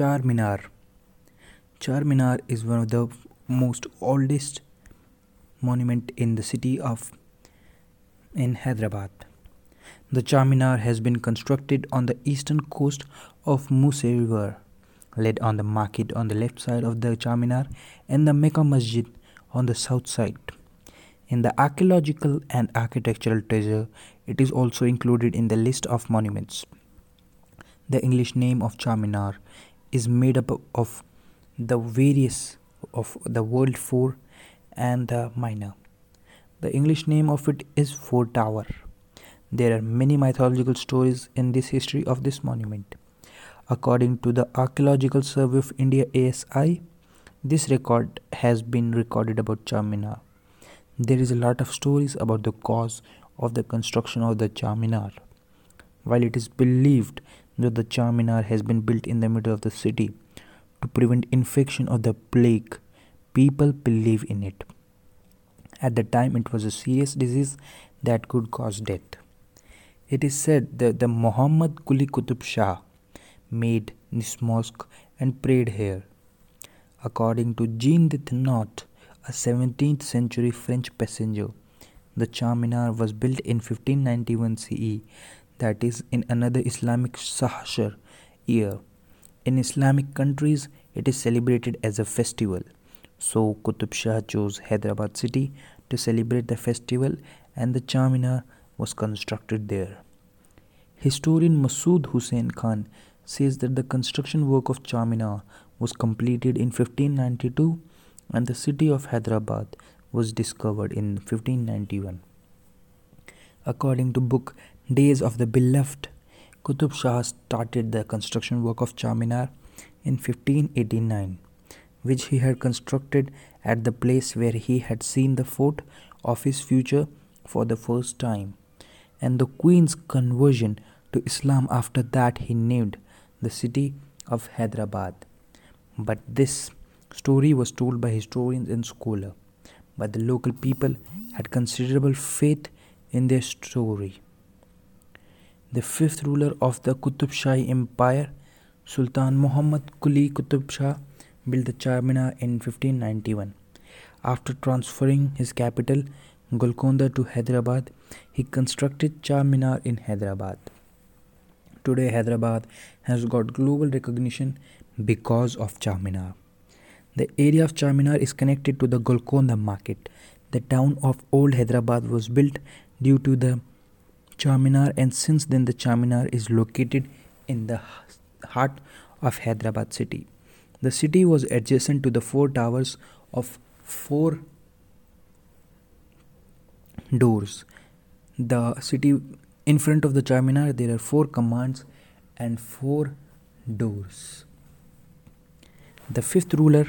Charminar. Charminar is one of the most oldest monument in the city of in Hyderabad. The Charminar has been constructed on the eastern coast of Musi River, led on the market on the left side of the Charminar and the Mecca Masjid on the south side. In the archaeological and architectural treasure, it is also included in the list of monuments. The English name of Charminar is made up of the various of the world four and the minor. The English name of it is Four Tower. There are many mythological stories in this history of this monument. According to the Archaeological Survey of India ASI, this record has been recorded about Charminar. There is a lot of stories about the cause of the construction of the Charminar. While it is believed that the Charminar has been built in the middle of the city to prevent infection of the plague. People believe in it. At the time, it was a serious disease that could cause death. It is said that the Muhammad Quli Qutub Shah made this mosque and prayed here. According to Jean de Thévenot, a 17th century French passenger, the Charminar was built in 1591 CE that is in another Islamic Sahshar year. In Islamic countries, it is celebrated as a festival. So Qutub Shah chose Hyderabad city to celebrate the festival and the Charminar was constructed there. Historian Masood Hussain Khan says that the construction work of Charminar was completed in 1592 and the city of Hyderabad was discovered in 1591. According to book Days of the Beloved, Qutub Shah started the construction work of Charminar in 1589, which he had constructed at the place where he had seen the fort of his future for the first time, and the Queen's conversion to Islam after that he named the city of Hyderabad. But this story was told by historians and scholars, but the local people had considerable faith in their story. The fifth ruler of the Qutub Shahi Empire, Sultan Muhammad Quli Qutub Shah, built the Charminar in 1591. After transferring his capital, Golconda, to Hyderabad, he constructed Charminar in Hyderabad. Today, Hyderabad has got global recognition because of Charminar. The area of Charminar is connected to the Golconda market. The town of Old Hyderabad was built due to the Charminar and since then the Charminar is located in the heart of Hyderabad city. The city was adjacent to the four towers of four doors. The city in front of the Charminar there are four commands and four doors. The fifth ruler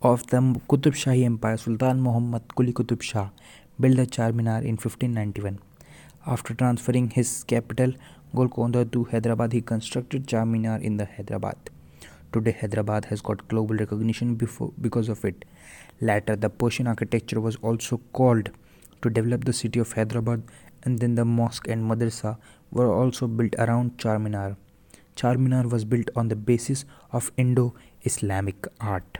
of the Qutub Shahi Empire, Sultan Muhammad Quli Qutub Shah, built the Charminar in 1591. After transferring his capital Golconda to Hyderabad, he constructed Charminar in the Hyderabad. Today, Hyderabad has got global recognition before, because of it. Later, the Persian architecture was also called to develop the city of Hyderabad, and then the mosque and madrasa were also built around Charminar. Charminar was built on the basis of Indo Islamic art.